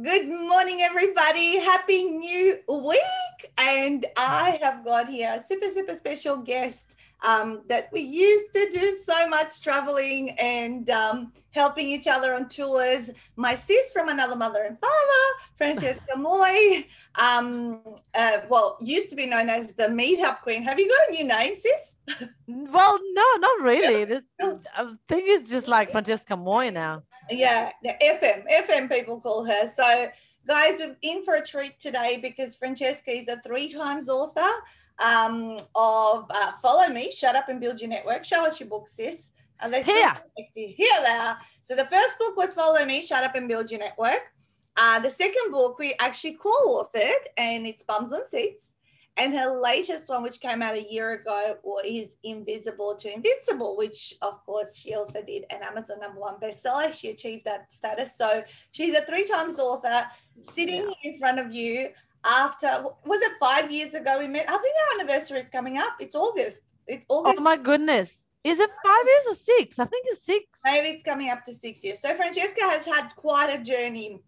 Good morning, everybody. Happy new week. And I have got here a super, super special guest um, that we used to do so much traveling and um, helping each other on tours. My sis from another mother and father, Francesca Moy, um, uh, well, used to be known as the Meetup Queen. Have you got a new name, sis? Well, no, not really. This, I think it's just like Francesca Moy now. Yeah, the FM, FM people call her. So, guys, we're in for a treat today because Francesca is a three times author um, of uh, Follow Me, Shut Up and Build Your Network. Show us your book, sis. And they here. Here they are. So the first book was Follow Me, Shut Up and Build Your Network. Uh, the second book we actually co-authored, and it's Bums on Seats. And her latest one, which came out a year ago, is Invisible to Invincible, which of course she also did an Amazon number one bestseller. She achieved that status. So she's a three times author sitting yeah. in front of you after was it five years ago we met? I think our anniversary is coming up. It's August. It's oh August. Oh my goodness. Is it five years or six? I think it's six. Maybe it's coming up to six years. So Francesca has had quite a journey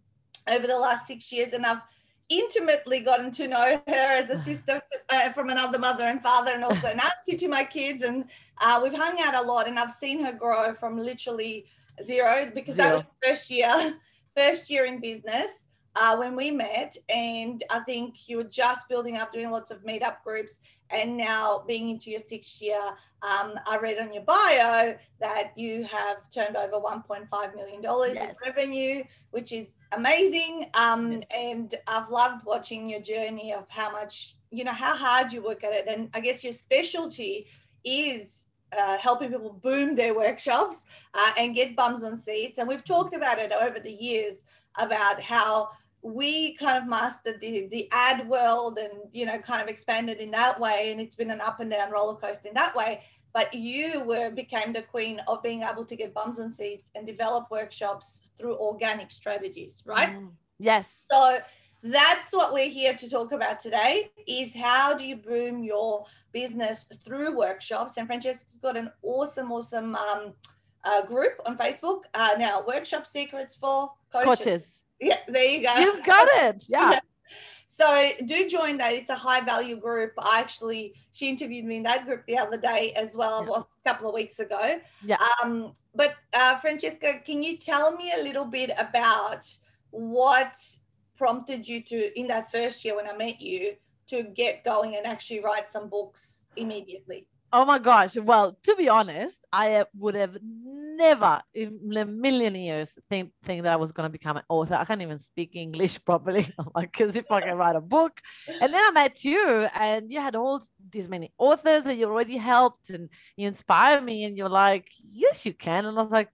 over the last six years, and I've intimately gotten to know her as a sister uh, from another mother and father, and also an auntie to my kids. And uh, we've hung out a lot, and I've seen her grow from literally zero because zero. that was first year, first year in business uh, when we met, and I think you were just building up, doing lots of meetup groups, and now being into your sixth year. Um, I read on your bio that you have turned over $1.5 million yes. in revenue, which is amazing. Um, yes. And I've loved watching your journey of how much, you know, how hard you work at it. And I guess your specialty is uh, helping people boom their workshops uh, and get bums on seats. And we've talked about it over the years about how we kind of mastered the the ad world and you know kind of expanded in that way and it's been an up and down roller coaster in that way. But you were became the queen of being able to get bums and seats and develop workshops through organic strategies right? Mm, yes. So that's what we're here to talk about today is how do you boom your business through workshops? And francesca's got an awesome awesome um, uh, group on facebook uh, now workshop secrets for coaches. coaches yeah, there you go. You've got it. Yeah. yeah. So do join that. It's a high value group. I actually, she interviewed me in that group the other day as well, yeah. well a couple of weeks ago. Yeah. Um, but uh, Francesca, can you tell me a little bit about what prompted you to, in that first year when I met you, to get going and actually write some books immediately? Oh my gosh. Well, to be honest, I would have never in a million years think, think that I was going to become an author. I can't even speak English properly. Like, because if I can write a book. And then I met you, and you had all these many authors that you already helped, and you inspired me. And you're like, yes, you can. And I was like,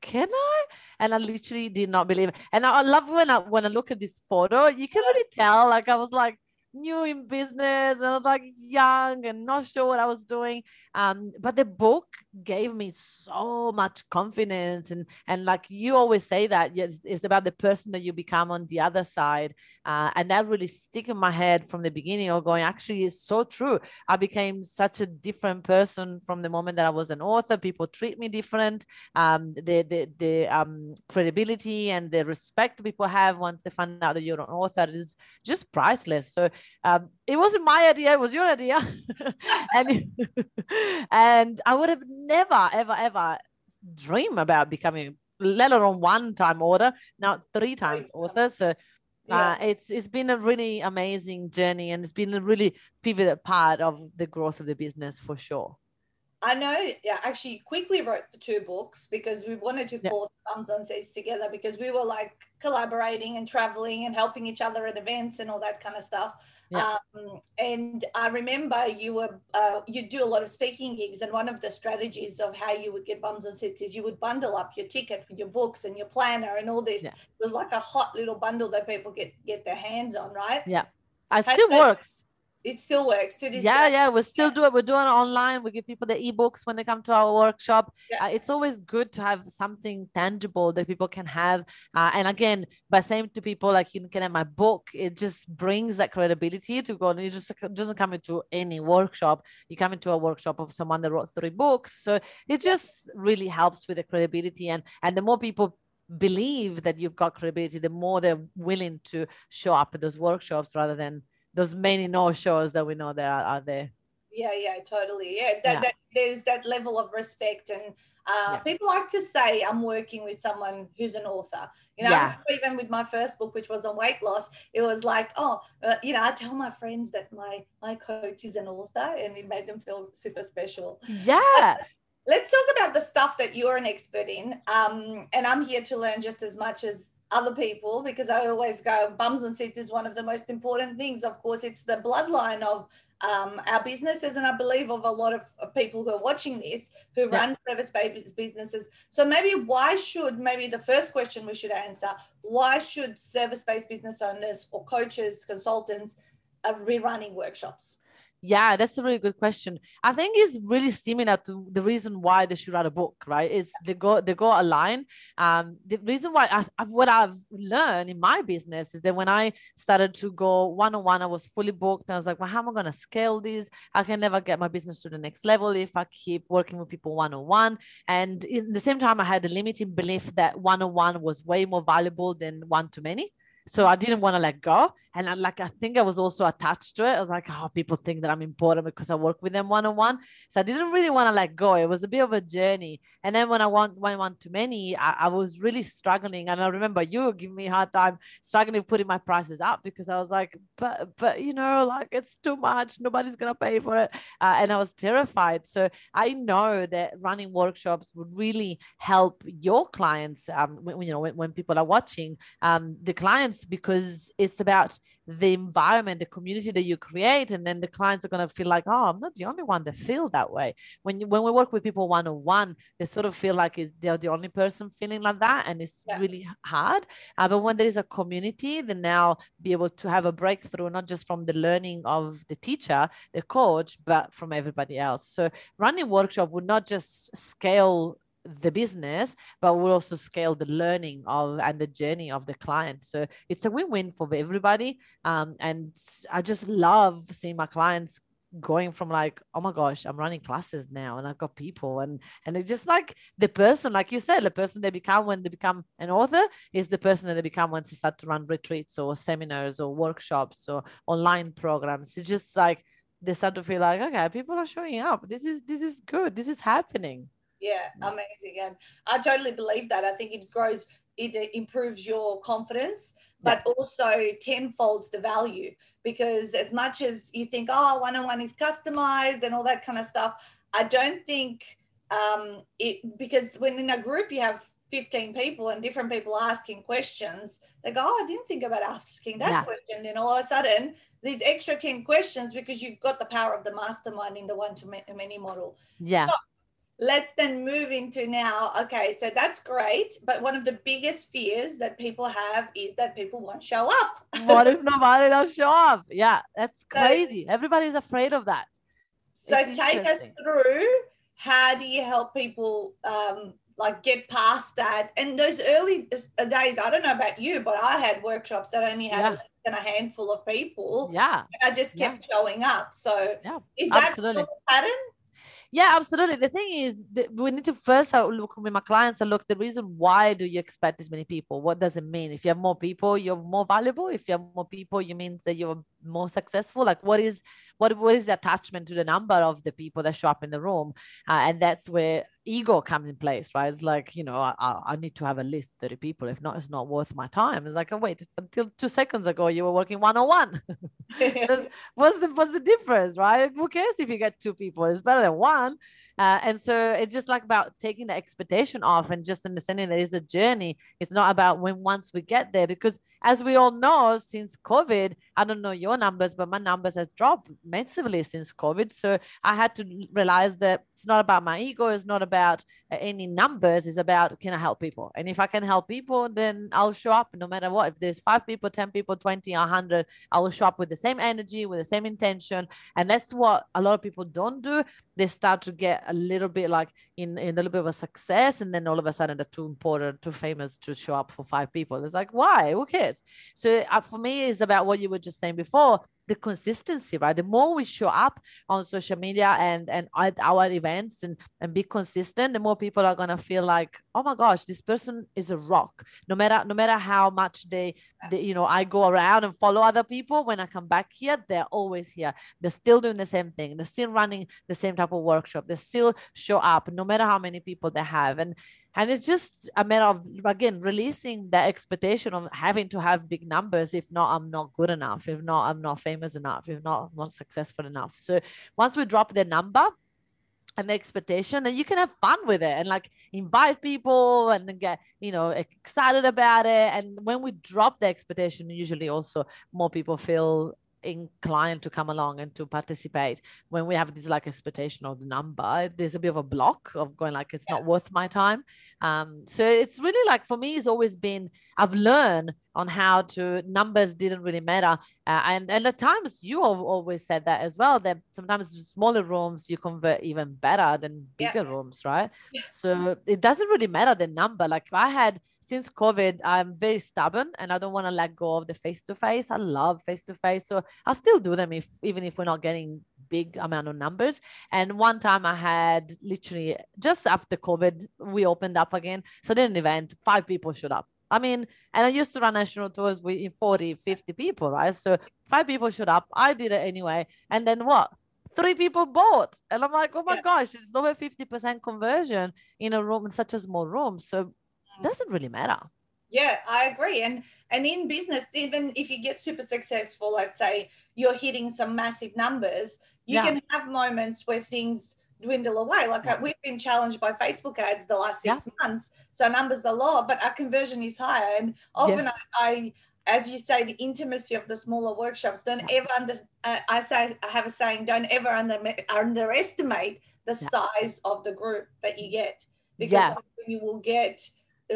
can I? And I literally did not believe it. And I love when I when I look at this photo, you can really tell. Like I was like, new in business and I was like young and not sure what I was doing. Um, but the book gave me so much confidence and and like you always say that yes, it's about the person that you become on the other side. Uh, and that really stick in my head from the beginning of going, actually is so true. I became such a different person from the moment that I was an author. People treat me different. Um, the the the um credibility and the respect people have once they find out that you're an author is just priceless. So um, it wasn't my idea; it was your idea, and and I would have never, ever, ever dream about becoming, let alone one time author, now three times author. So. Uh, it's it's been a really amazing journey and it's been a really pivotal part of the growth of the business for sure. I know, yeah, actually quickly wrote the two books because we wanted to call yeah. Bums on Seats together because we were like collaborating and traveling and helping each other at events and all that kind of stuff. Yeah. Um, and I remember you were uh, you do a lot of speaking gigs, and one of the strategies of how you would get bums on seats is you would bundle up your ticket with your books and your planner and all this. Yeah. It was like a hot little bundle that people get get their hands on, right? Yeah, it still works it still works. To this yeah day. yeah we still do it. We're doing it online. We give people the ebooks when they come to our workshop. Yeah. uh, it's always good to have something tangible that people can have. Uh, and again by saying to people like you can have my book it just brings that credibility to go and you just doesn't come into any workshop. You come into a workshop of someone that wrote three books. So it just really helps with the credibility. And and the more people believe that you've got credibility, the more they're willing to show up at those workshops rather than those many no shows that we know that are, are there. Yeah, yeah, totally. Yeah, that, yeah. That, there's that level of respect and uh, yeah. People like to say I'm working with someone who's an author. You know, yeah. even with my first book, which was on weight loss, it was like, oh, uh, you know, I tell my friends that my my coach is an author, and it made them feel super special. Yeah. Let's talk about the stuff that you're an expert in. Um, and I'm here to learn just as much as other people because I always go bums and seats is one of the most important things. Of course, it's the bloodline of um, our businesses, and I believe of a lot of, people who are watching this who yeah. run service-based businesses. So maybe why should maybe the first question we should answer: Why should service-based business owners or coaches, consultants, uh, rerunning workshops? Yeah, that's a really good question. I think it's really similar to the reason why they should write a book, right? It's they go they go align. Um, the reason why I, what I've learned in my business is that when I started to go one on one, I was fully booked. And I was like, well, how am I to scale this? I can never get my business to the next level if I keep working with people one on one. And in the same time, I had a limiting belief that one on one was way more valuable than one to many. So I didn't want to let go. And I, like, I think I was also attached to it. I was like, oh, people think that I'm important because I work with them one on one. So I didn't really want to let go. It was a bit of a journey. And then when I went, went one to many, I, I was really struggling. And I remember you giving me a hard time struggling putting my prices up because I was like, but, but, you know, like it's too much. Nobody's going to pay for it. Uh, and I was terrified. So I know that running workshops would really help your clients, um, when, you know, when, when people are watching, um, the clients, because it's about the environment, the community that you create, and then the clients are going to feel like, oh, I'm not the only one that feel that way. When you, when we work with people one on one, they sort of feel like they're the only person feeling like that, and it's yeah. really hard. Uh, but when there is a community, then now be able to have a breakthrough, not just from the learning of the teacher, the coach, but from everybody else. So running workshop would not just scale the business but we'll also scale the learning of and the journey of the client. So it's a win-win for everybody. Um, and i just love seeing my clients going from like oh my gosh i'm running classes now and i've got people. And and it's just like the person like you said the person they become when they become an author is the person that they become once they start to run retreats or seminars or workshops or online programs. It's just like they start to feel like okay people are showing up. This is this is good. This is happening yeah, amazing. And I totally believe that. I think it grows, it improves your confidence, but yeah. also tenfolds the value because as much as you think, oh, one on one is customized and all that kind of stuff, I don't think um, it because when in a group you have 15 people and different people asking questions, they go, oh, I didn't think about asking that yeah. question. And all of a sudden, these extra 10 questions because you've got the power of the mastermind in the one to many model. Yeah. So let's then move into now okay so that's great but one of the biggest fears that people have is that people won't show up. What if nobody does show up? Yeah that's crazy. So, everybo's afraid of that. So it's take us through how do you help people um, like get past that? And those early days i don't know about you but i had workshops that only had yeah. a handful of people yeah. i just kept yeah. showing up. So yeah, is that absolutely. pattern yeah, absolutely. The thing is, we need to first look with my clients and look the reason why do you expect this many people? What does it mean? If you have more people, you're more valuable. If you have more people, you mean that you're more successful. Like, what is what what is the attachment to the number of the people that show up in the room? Uh, and that's where ego comes in place right? It's like you know I, I need to have a list 30 people. If not it's not worth my time. It's like oh wait until two seconds ago you were working one-on-one. What's the what's the difference right? Who cares if you get two people? It's better than one. Uh, and so it's just like about taking the expectation off and just understanding that it's a journey. It's not about when once we get there, because as we all know, since COVID, I don't know your numbers, but my numbers have dropped massively since COVID. So I had to realize that it's not about my ego, it's not about uh, any numbers, it's about can I help people? And if I can help people, then I'll show up no matter what. If there's five people, 10 people, 20, 100, I will show up with the same energy, with the same intention. And that's what a lot of people don't do. They start to get a little bit like in, in a little bit of a success, and then all of a sudden they're too important, too famous to show up for five people. It's like, why? Who cares? So uh, for me, it's about what you were just just saying before, the consistency, right? The more we show up on social media and and at our events and and be consistent, the more people are gonna feel like, oh my gosh, this person is a rock. No matter no matter how much they, they you know, I go around and follow other people. When I come back here, they're always here. They're still doing the same thing. They're still running the same type of workshop. They still show up, no matter how many people they have. And and it's just a matter of again releasing the expectation of having to have big numbers if not i'm not good enough if not i'm not famous enough if not i'm not successful enough. So once we drop the number and the expectation then you can have fun with it and like invite people and then get you know excited about it. And when we drop the expectation usually also more people feel inclined to come along and to participate when we have this like expectation of the number there's a bit of a block of going like it's yeah. not worth my time um so it's really like for me it's always been i've learned on how to numbers didn't really matter uh, and and at times you have always said that as well that sometimes smaller rooms you convert even better than bigger yeah. rooms right yeah. so it doesn't really matter the number like i had since COVID, I'm very stubborn and I don't want to let go of the face to face. I love face to face. So I'll still do them if even if we're not getting big amount of numbers. And one time I had literally just after COVID, we opened up again. So did an event, five people showed up. I mean, and I used to run national tours with 40, 50 people, right? So five people showed up. I did it anyway. And then what? Three people bought. And I'm like, oh my yeah. gosh, it's over 50% conversion in a room, in such a small room. So doesn't really matter yeah i agree and and in business even if you get super successful let's say you're hitting some massive numbers you yeah. can have moments where things dwindle away like yeah. we've been challenged by facebook ads the last six yeah. months so numbers are lower but our conversion is higher and often yes. I, I as you say, the intimacy of the smaller workshops. Don't ever under. Uh, I say I have a saying: don't ever under, underestimate the size of the group that you get, because you will get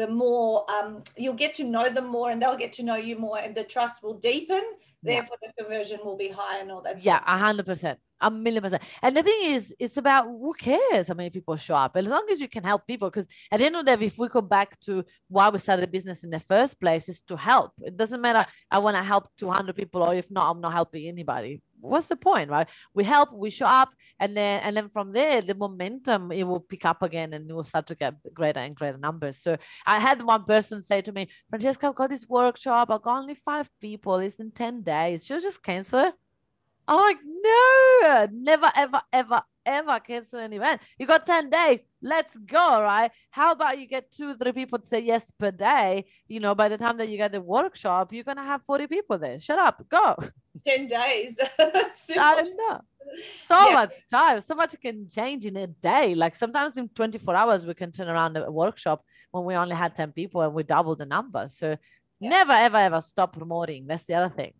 more um, you'll get to know them more and they'll get to know you more and the trust will deepen. Therefore yeah. the conversion will be high and all that yeah a hundred percent. A million percent. And the thing is it's about who cares how many people show up. As long as you can help people because at the end of the day if we go back to why we started a business in the first place is to help. It doesn't matter i want to help 200 people or if not i'm not helping anybody what's the point right? We help we show up and then and then from there the momentum it will pick up again and we'll start to get greater and greater numbers. So i had one person say to me francesca i've got this workshop. I've got only five people. It's in 10 days. She'll just cancel it? I'm like no never ever ever ever cancel an event you got 10 days let's go right how about you get two three people to say yes per day you know by the time that you get the workshop you're gonna have 40 people there shut up go 10 days. I don't know. So yeah. much time, so much can change in a day. Like sometimes in 24 hours, we can turn around a workshop when we only had 10 people and we doubled the number. So yeah. never, ever, ever stop promoting. That's the other thing.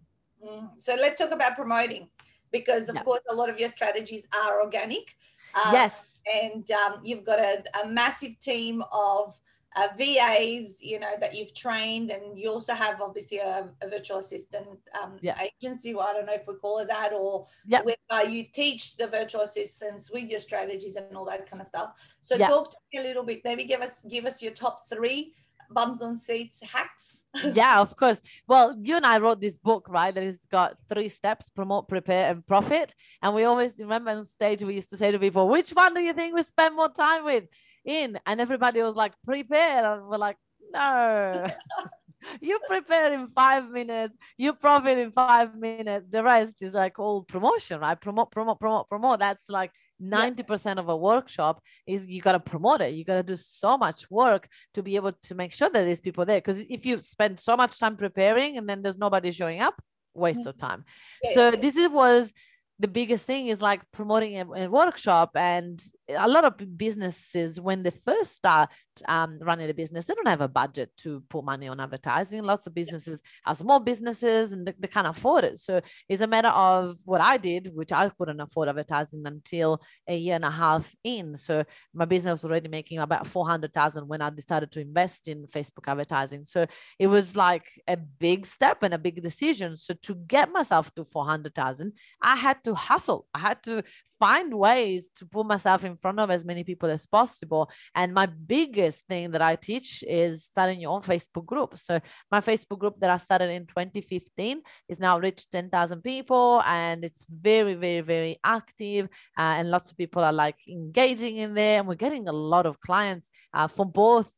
Mm. So let's talk about promoting because, of yeah. course, a lot of your strategies are organic. Um, yes. And um, you've got a, a massive team of uh, VAs, you know, that you've trained, and you also have obviously a, a virtual assistant um, yeah. agency. Well, I don't know if we call it that, or yeah. where uh, you teach the virtual assistants with your strategies and all that kind of stuff. So talk to me a little bit. Maybe give us give us your top three bums on seats hacks. yeah, of course. Well, you and I wrote this book, right? That has got three steps: promote, prepare, and profit. And we always remember on stage we used to say to people, "Which one do you think we spend more time with?" in and everybody was like prepare and we're like no you prepare in five minutes you profit in five minutes the rest is like all promotion right promote promote promote promote that's like 90% yeah. of a workshop is you got to promote it you got to do so much work to be able to make sure that there's people there because if you spend so much time preparing and then there's nobody showing up waste mm-hmm. of time yeah, so yeah. this was the biggest thing is like promoting a, a, workshop and a lot of businesses when they first start um, running a business they don't have a budget to put money on advertising. Lots of businesses are small businesses and they, they can't afford it. So it's a matter of what i did which i couldn't afford advertising until a year and a half in. So my business was already making about 400000 when i decided to invest in facebook advertising. So it was like a big step and a big decision. So to get myself to 400000 i had to hustle. I had to find ways to put myself in in front of as many people as possible. And my biggest thing that I teach is starting your own Facebook group. So my Facebook group that I started in 2015 is now reached 10,000 people and it's very, very, very active. Uh, and lots of people are like engaging in there and we're getting a lot of clients uh, from both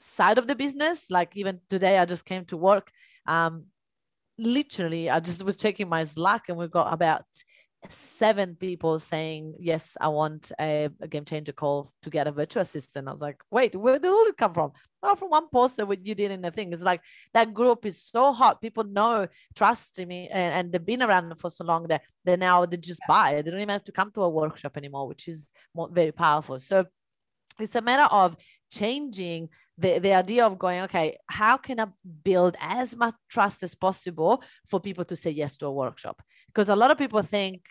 side of the business. Like even today, I just came to work. Um, literally, I just was checking my Slack and we've got about seven people saying, Yes, I want a, a, game changer call to get a virtual assistant. I was like, Wait, where did all it come from? Oh, from one post that you did in the thing. It's like that group is so hot. People know, trust me, and, and they've been around for so long that they now they just buy. They don't even have to come to a workshop anymore, which is more, very powerful. So it's a matter of changing the, the idea of going, okay, how can I build as much trust as possible for people to say yes to a workshop? Because a lot of people think,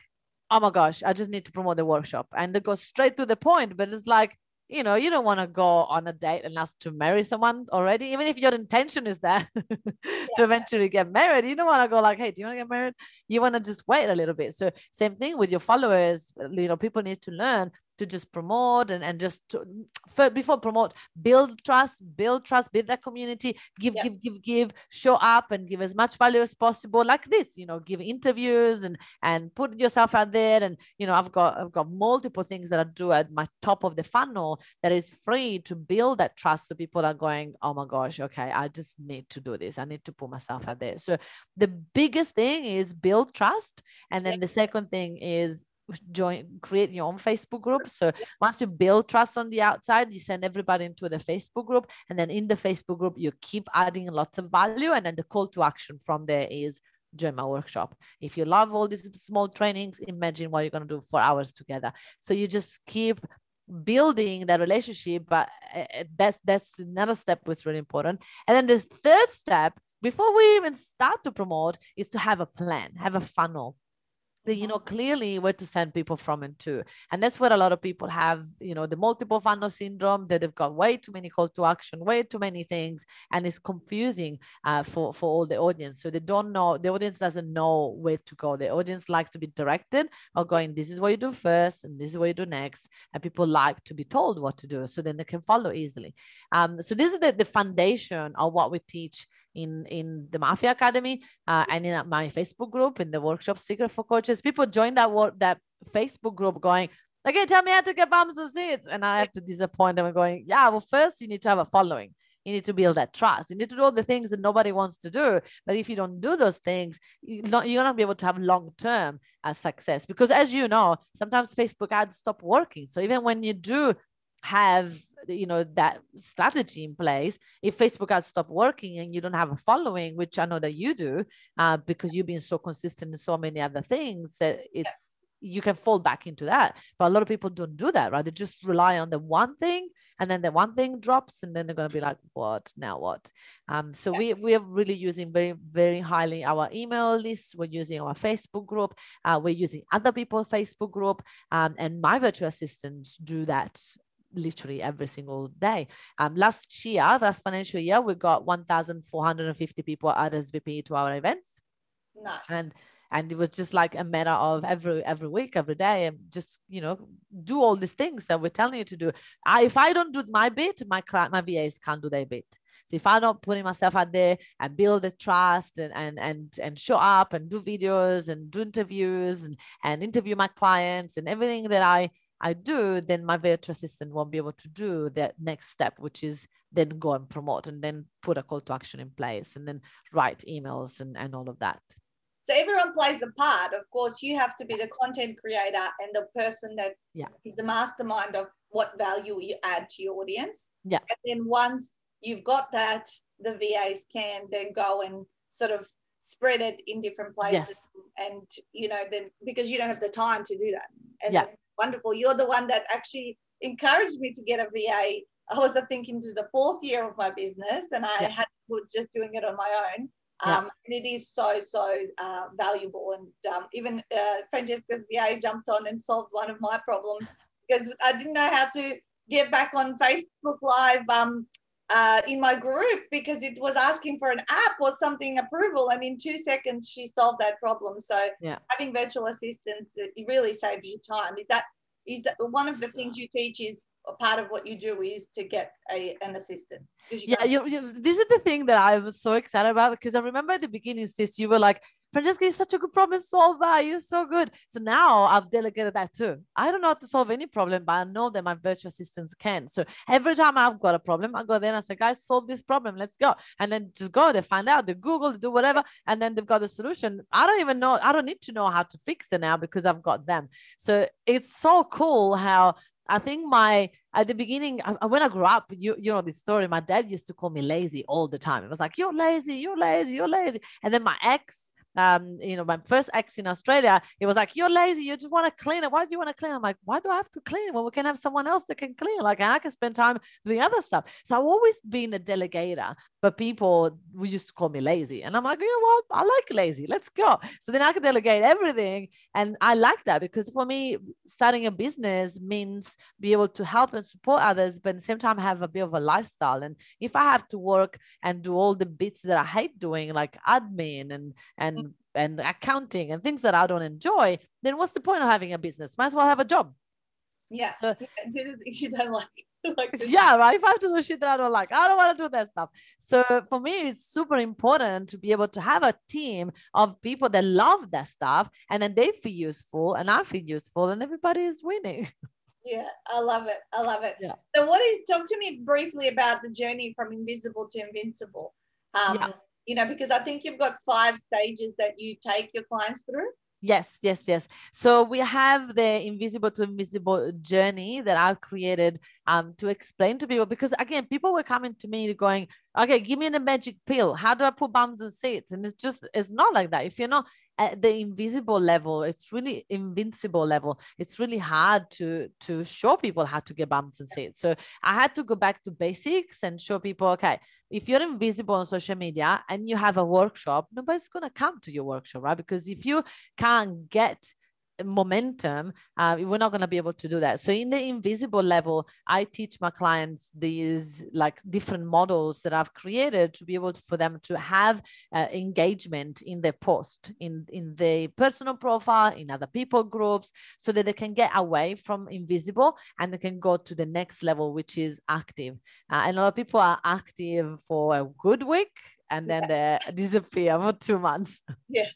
oh my gosh, I just need to promote the workshop. And they go straight to the point, but it's like, you know, you don't want to go on a date and ask to marry someone already, even if your intention is that yeah. to eventually get married. You don't want to go like, hey, do you want to get married? You want to just wait a little bit. So same thing with your followers. You know, people need to learn to just promote and, and just to, for, before promote build trust build trust build that community give yeah. give give give show up and give as much value as possible like this you know give interviews and and put yourself out there and you know i've got i've got multiple things that i do at my top of the funnel that is free to build that trust so people are going oh my gosh okay i just need to do this i need to put myself out there so the biggest thing is build trust and then yeah. the second thing is join create your own facebook group. So once you build trust on the outside you send everybody into the facebook group. And then in the facebook group you keep adding lots of value. And then the call to action from there is join my workshop. If you love all these small trainings imagine what you're going to do for hours together. So you just keep building that relationship but eh, eh, that's that's another step was really important. And then the third step before we even start to promote is to have a plan have a funnel you know clearly where to send people from and to. And that's what a lot of people have you know the multiple funnel syndrome that they've got way too many call to action way too many things and it's confusing uh, for for all the audience. So they don't know the audience doesn't know where to go. The audience likes to be directed or going this is what you do first and this is what you do next and people like to be told what to do so then they can follow easily. Um, so this is the, the foundation of what we teach in in the Mafia Academy uh, and in my Facebook group in the workshop Secret for Coaches. People join that work that Facebook group going, okay, tell me how to get bums and seats. And I have to disappoint them and going, yeah, well, first you need to have a following. You need to build that trust. You need to do all the things that nobody wants to do. But if you don't do those things, you're not, you're not be able to have long term uh, success. Because as you know, sometimes Facebook ads stop working. So even when you do have you know that strategy in place. If facebook has stopped working and you don't have a following which i know that you do uh, because you've been so consistent in so many other things that it's you can fall back into that. But a lot of people don't do that right? They just rely on the one thing and then the one thing drops and then they're going to be like what? Now what? Um so yeah. we we are really using very very highly our email list we're using our facebook group. Uh, we're using other people's facebook group. Um, and my virtual assistants do that literally every single day. Um, last year, last financial year, we got 1,450 people RSVP to our events. Nice. And and it was just like a matter of every every week, every day, and just you know do all these things that we're telling you to do. I, if I don't do my bit, my client, my VAs can't do their bit. So if I'm not putting myself out there and build the trust and and and and show up and do videos and do interviews and and interview my clients and everything that I I do, then my virtual assistant won't be able to do that next step, which is then go and promote and then put a call to action in place and then write emails and, and all of that. So everyone plays a part. Of course, you have to be the content creator and the person that yeah. is the mastermind of what value you add to your audience. Yeah. And then once you've got that, the VAs can then go and sort of spread it in different places yes. and you know then because you don't have the time to do that and yeah wonderful. You're the one that actually encouraged me to get a VA. I was, I think, into the fourth year of my business, and I yeah. had was just doing it on my own. Yeah. Um, and it is so so uh, valuable. And um, even uh, Francesca's VA jumped on and solved one of my problems because I didn't know how to get back on Facebook Live um, uh, in my group because it was asking for an app or something approval, and in two seconds she solved that problem. So yeah. having virtual assistants it really saves you time. Is that is that one of the things you teach is a part of what you do is to get a, an assistant you yeah you, you, this is the thing that i was so excited about because i remember at the beginning sis you were like francesca you're such a good problem solver. You're so good. So now i've delegated that too. I don't know how to solve any problem but i know that my virtual assistants can. So every time i've got a problem i go there and i say guys solve this problem. Let's go. And then just go. They find out. They google they do whatever. And then they've got the solution. I don't even know. I don't need to know how to fix it now because i've got them. So it's so cool how I think my at the beginning when I grew up, you you know this story. My dad used to call me lazy all the time. It was like you're lazy, you're lazy, you're lazy. And then my ex, um, you know, my first ex in Australia, he was like, "You're lazy. You just want to clean it. Why do you want to clean?" I'm like, "Why do I have to clean when we can have someone else that can clean? Like, and I can spend time doing other stuff." So I've always been a delegator, but people used to call me lazy, and I'm like, you know what? I like lazy. Let's go. So then I can delegate everything, and I like that because for me, starting a business means be able to help and support others, but at the same time have a bit of a lifestyle. And if I have to work and do all the bits that I hate doing, like admin and and and accounting and things that I don't enjoy, then what's the point of having a business? Might as well have a job. yeah, So yeah, do the things you don't like. like yeah, right. If I have to do shit that I don't like, I don't want to do that stuff. So for me, it's super important to be able to have a team of people that love that stuff, and then they feel useful, and I feel useful, and everybody is winning. Yeah, I love it. I love it. Yeah. So, what is talk to me briefly about the journey from invisible to invincible? Um, Yeah. You know, because I think you've got five stages that you take your clients through. Yes, yes, yes. So we have the invisible to invisible journey that I've created um, to explain to people because again, people were coming to me going, okay, give me the magic pill. How do I put bums and seats? And it's just, it's not like that. If you're not at the invisible level, it's really invincible level. It's really hard to to show people how to get bumps and seats. So I had to go back to basics and show people, okay, if you're invisible on social media and you have a workshop, nobody's gonna come to your workshop, right? Because if you can't get momentum, uh, we're not going to be able to do that. So in the invisible level, I teach my clients these like different models that I've created to be able to, for them to have uh, engagement in their post, in in the personal profile, in other people groups, so that they can get away from invisible and they can go to the next level, which is active. Uh, and a lot of people are active for a good week. And then they disappear for two months Yes.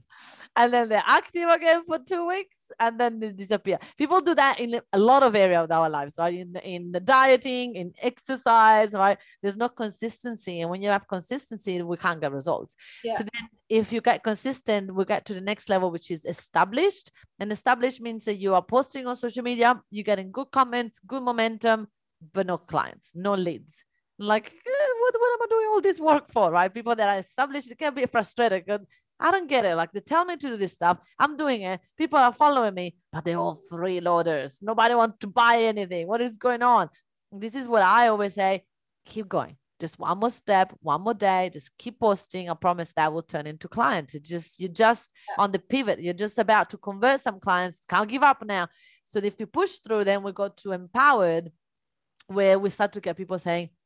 and then they're active again for two weeks and then they disappear. People do that in a lot of area of our lives, right? In the, in the dieting, in exercise, right? There's no consistency, and when you have consistency, we can't get results. Yeah. So then, if you get consistent, we get to the next level, which is established. And established means that you are posting on social media, you're getting good comments, good momentum, but no clients, no leads. Like, what, what am I doing all this work for, right? People that are established, can be frustrated. 'cause I don't get it. Like they tell me to do this stuff. I'm doing it. People are following me, but they're all freeloaders. Nobody wants to buy anything. What is going on? This is what I always say. Keep going. Just one more step, one more day. Just keep posting. I promise that will turn into clients. It just you're just on the pivot. You're just about to convert some clients. Can't give up now. So if you push through, then we go to empowered, where we start to get people saying, "I- I-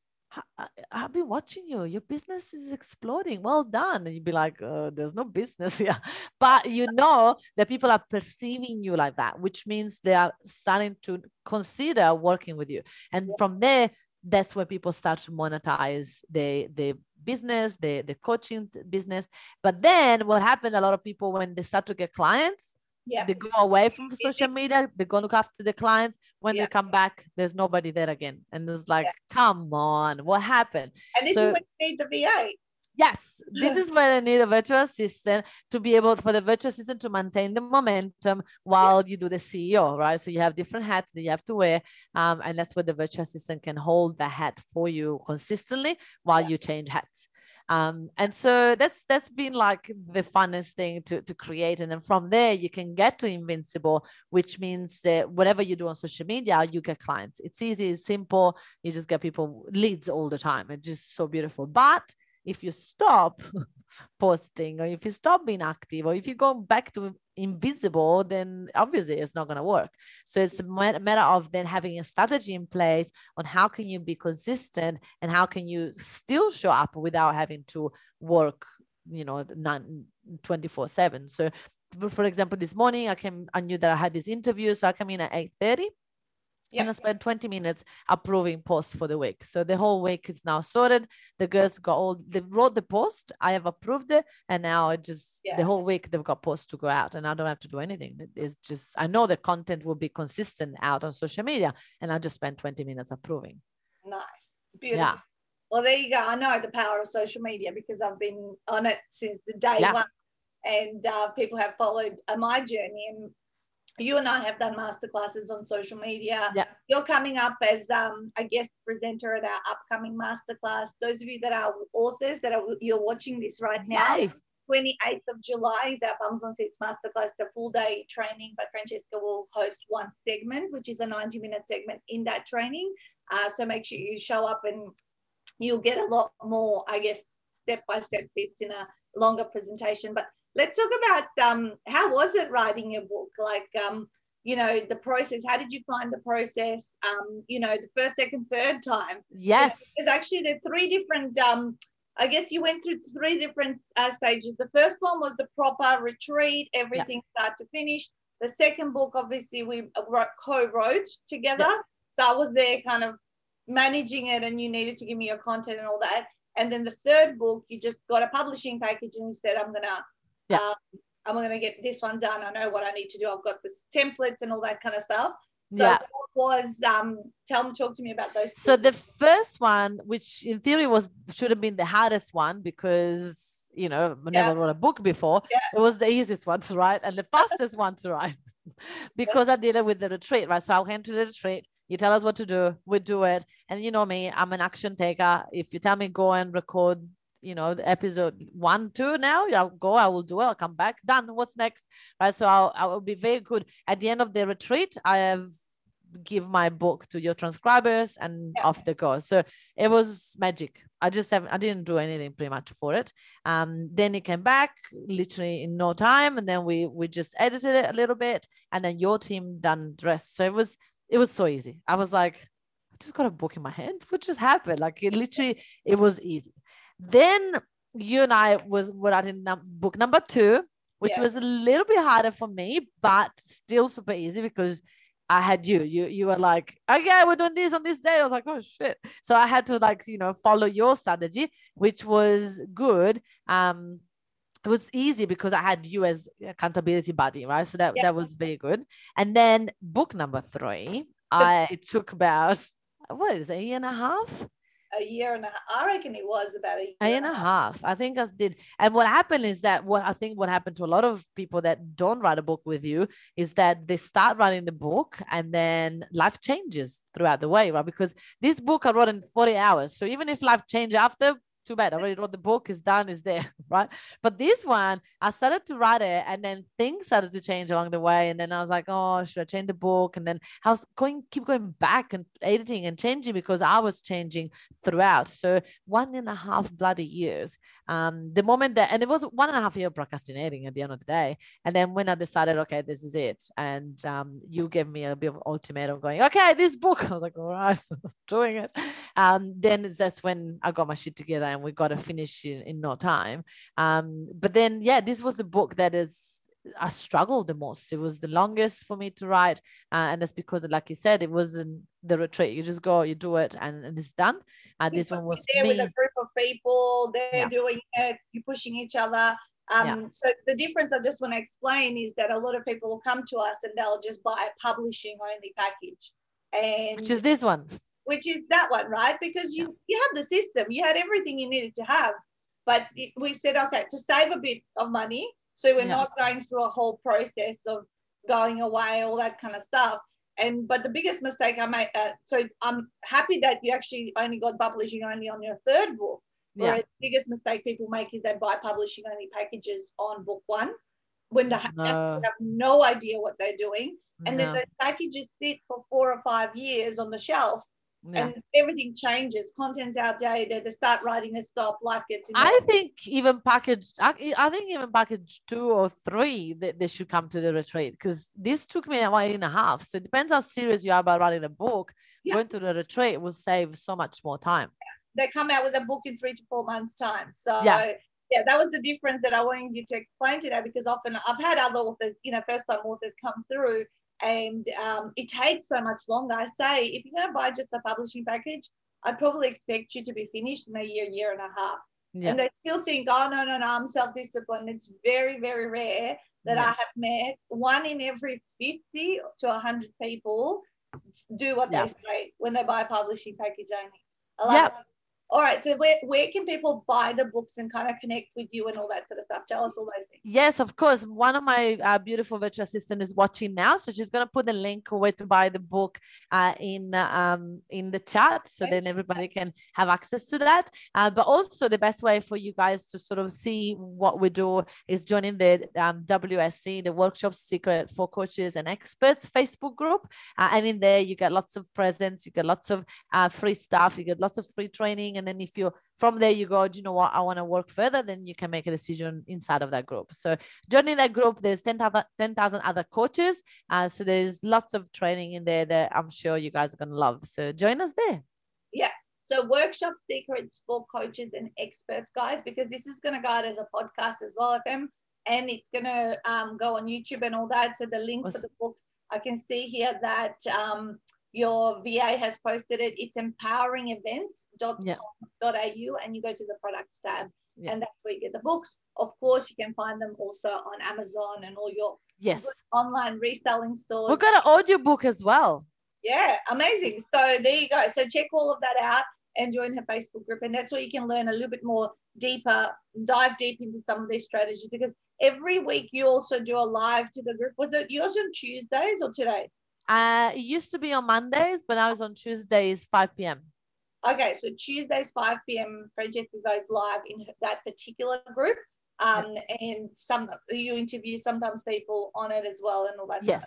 I've been watching you. Your business is exploding. Well done. And you'd be like, uh, there's no business here. But you know that people are perceiving you like that, which means they are starting to consider working with you. And from there, that's when people start to monetize the the business, the the coaching business. But then what happened? A lot of people when they start to get clients, Yeah. they go away from social media, they go look after the clients. When Yeah. they come back, there's nobody there again. And it's like, come on, what happened? And this So- is when you need the VA. Yes, this is where I need a virtual assistant to be able for the virtual assistant to maintain the momentum while you do the CEO, right? So you have different hats that you have to wear, um, and that's where the virtual assistant can hold the hat for you consistently while Yeah. you change hats. Um, and so that's that's been like the funnest thing to to create, and then from there you can get to invincible, which means that whatever you do on social media, you get clients. It's easy, it's simple. You just get people leads all the time. It's just so beautiful. But if you stop posting or if you stop being active or if you go back to invisible then obviously it's not going to work. So it's a matter of then having a strategy in place on how can you be consistent and how can you still show up without having to work you know 24 7 so for example this morning i came i knew that i had this interview so i come in at 8 30 and I spent 20 minutes approving posts for the week. So the whole week is now sorted. The girls got all they wrote the post, I have approved it, and now it just Yeah. the whole week they've got posts to go out, and I don't have to do anything. It's just I know the content will be consistent out on social media, and I just spent 20 minutes approving. Nice. Beautiful. Yeah. Well, there you go. I know the power of social media because I've been on it since the day Yeah. one, and uh, people have followed uh, my journey. And you and I have done masterclasses on social media. Yeah. You're coming up as um, a guest presenter at our upcoming masterclass. Those of you that are authors that are you're watching this right now, Yay. 28th of July is our Bums on Seats Masterclass, the full day training. But Francesca will host one segment, which is a 90 minute segment in that training. Uh, so make sure you show up and you'll get a lot more, I guess, step by step bits in a longer presentation. But let's talk about um, how was it writing your book? Like, um, you know, the process. How did you find the process? Um, you know, the first, second, third time. Yes. There's actually the three different. Um, I guess you went through three different uh, stages. The first one was the proper retreat, everything start to finish. The second book, obviously, we wrote, co-wrote together. So I was there, kind of managing it, and you needed to give me your content and all that. And then the third book, you just got a publishing package, and you said, "I'm gonna, Yeah. um, I'm gonna get this one done. I know what I need to do. I've got this templates and all that kind of stuff." So Yeah. what was um, tell me, talk to me about those. So the first one, which in theory was should have been the hardest one because you know I never wrote a book before. Yeah. It was the easiest one to write and the fastest one to write because I did it with the retreat, right? So I went to the retreat. You tell us what to do, we do it, and you know me, I'm an action taker. If you tell me go and record, you know, episode one, two now, I'll go, I will do it, I'll come back, done. What's next, right? So I'll, I will be very good. At the end of the retreat, I have give my book to your transcribers and Yeah. off the go. So it was magic. I just have i didn't do anything pretty much for it. Um then it came back literally in no time and then we we just edited it a little bit and then your team done the rest. So it was it was so easy. I was like i just got a book in my hand what just happened? Like it literally it was easy then you and i was writing num- book number two which Yeah. was a little bit harder for me but still super easy because I had you. You you were like, okay, we're doing this on this day. I was like, oh shit. So I had to like, you know, follow your strategy, which was good. Um, it was easy because I had you as accountability buddy, right? So that Yeah. that was very good. And then book number three, I it took about what is it, a year and a half? A year and a half. I reckon it was about a year, A year and a half. I think I did. And what happened is that what I think what happened to a lot of people that don't write a book with you is that they start writing the book and then life changes throughout the way, right? Because this book I wrote in 40 hours. So even if life changed after, too bad. I already wrote the book, it's done, it's there, right? But this one, I started to write it and then things started to change along the way. And then I was like, oh, should I change the book? And then I was going, keep going back and editing and changing because I was changing throughout. So one and a half bloody years. Um, the moment that, and it was one and a half year procrastinating at the end of the day. And then when I decided, okay, this is it, and um, you gave me a bit of ultimatum, going, okay, this book. I was like, all right, I'm doing it. Um, then that's when I got my shit together, and we got to finish in, in no time. Um, but then, yeah, this was the book that is. I struggled the most. It was the longest for me to write, uh, and that's because, like you said, it wasn't the retreat. You just go, you do it, and, and it's done. Uh, this one was there me. with a group of people. They're Yeah. doing it. You're pushing each other. Um, Yeah. So the difference I just want to explain is that a lot of people will come to us and they'll just buy a publishing only package, and which is this one. which is that one, right? Because you you had the system, you had everything you needed to have, but it, we said okay to save a bit of money, so we're Yeah. not going through a whole process of going away, all that kind of stuff. And but the biggest mistake I made, uh, so I'm happy that you actually only got publishing only on your third book. Yeah. The biggest mistake people make is they buy publishing only packages on book one when they ha- No. have no idea what they're doing. And then No. those packages sit for four or five years on the shelf Yeah. and everything changes. Content's outdated. They start writing, they stop. Life gets in. I think even package, I, I think even package two or three, they, they should come to the retreat because this took me a while and a half. So it depends how serious you are about writing a book. Yeah. Going to the retreat will save so much more time. they come out with a book in three to four months' time. So Yeah. yeah, that was the difference that I wanted you to explain today because often I've had other authors, you know, first time authors come through and um, it takes so much longer. I say, if you're going to buy just a publishing package, I'd probably expect you to be finished in a year, year and a half. Yeah. And they still think, oh, no, no, no, I'm self disciplined. It's very, very rare that Yeah. I have met one in every 50 to 100 people do what Yeah. they say when they buy a publishing package only. I love Yeah. All right. So, where, where can people buy the books and kind of connect with you and all that sort of stuff? Tell us all those things. Yes, of course. One of my uh, beautiful virtual assistant is watching now, so she's gonna put the link where to buy the book uh, in um, in the chat, so Okay. then everybody can have access to that. Uh, but also, the best way for you guys to sort of see what we do is joining the um, WSC, the Workshop Secret for Coaches and Experts Facebook group, uh, and in there you get lots of presents, you get lots of uh, free stuff, you get lots of free training, and then if you from there you go, do you know what? I want to work further. Then you can make a decision inside of that group. So joining that group, there's 10,000 10,000 other coaches. Uh, so there's lots of training in there that I'm sure you guys are going to love. So join us there. Yeah. So, workshop secrets for coaches and experts, guys, because this is going to go out as a podcast as well, FM, and it's going to um, go on YouTube and all that. So, the link for the books, I can see here that um, your VA has posted it. It's empoweringevents.com.au, and you go to the products tab, Yeah. and that's where you get the books. Of course, you can find them also on Amazon and all your Yes. online reselling stores. We've got an audio book as well. Yeah, amazing. So there you go. So check all of that out and join her Facebook group. And that's where you can learn a little bit more deeper, dive deep into some of these strategies because every week you also do a live to the group. Was it yours on Tuesdays or today? Uh, it used to be on Mondays, but now it's on Tuesdays, 5 p.m. Okay, so Tuesdays, 5 p.m., Francesca goes live in that particular group. Um, and some you interview sometimes people on it as well and all that. Yes.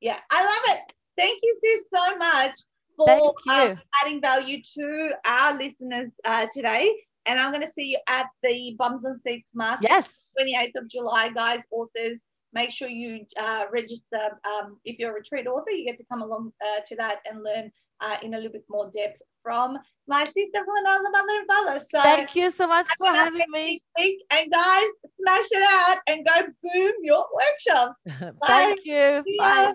Yeah, I love it. Thank you, sis, so much for um, adding value to our listeners uh, today. And I'm going to see you at the Bums on Seats Master, Yes. 28th of July, guys, authors. Make sure you uh, register. Um, if you're a retreat author, you get to come along uh, to that and learn uh, in a little bit more depth from my sister from another mother and father. So Thank you so much for having me. week. And guys, smash it out and go boom your workshop. Thank you. Bye. ya.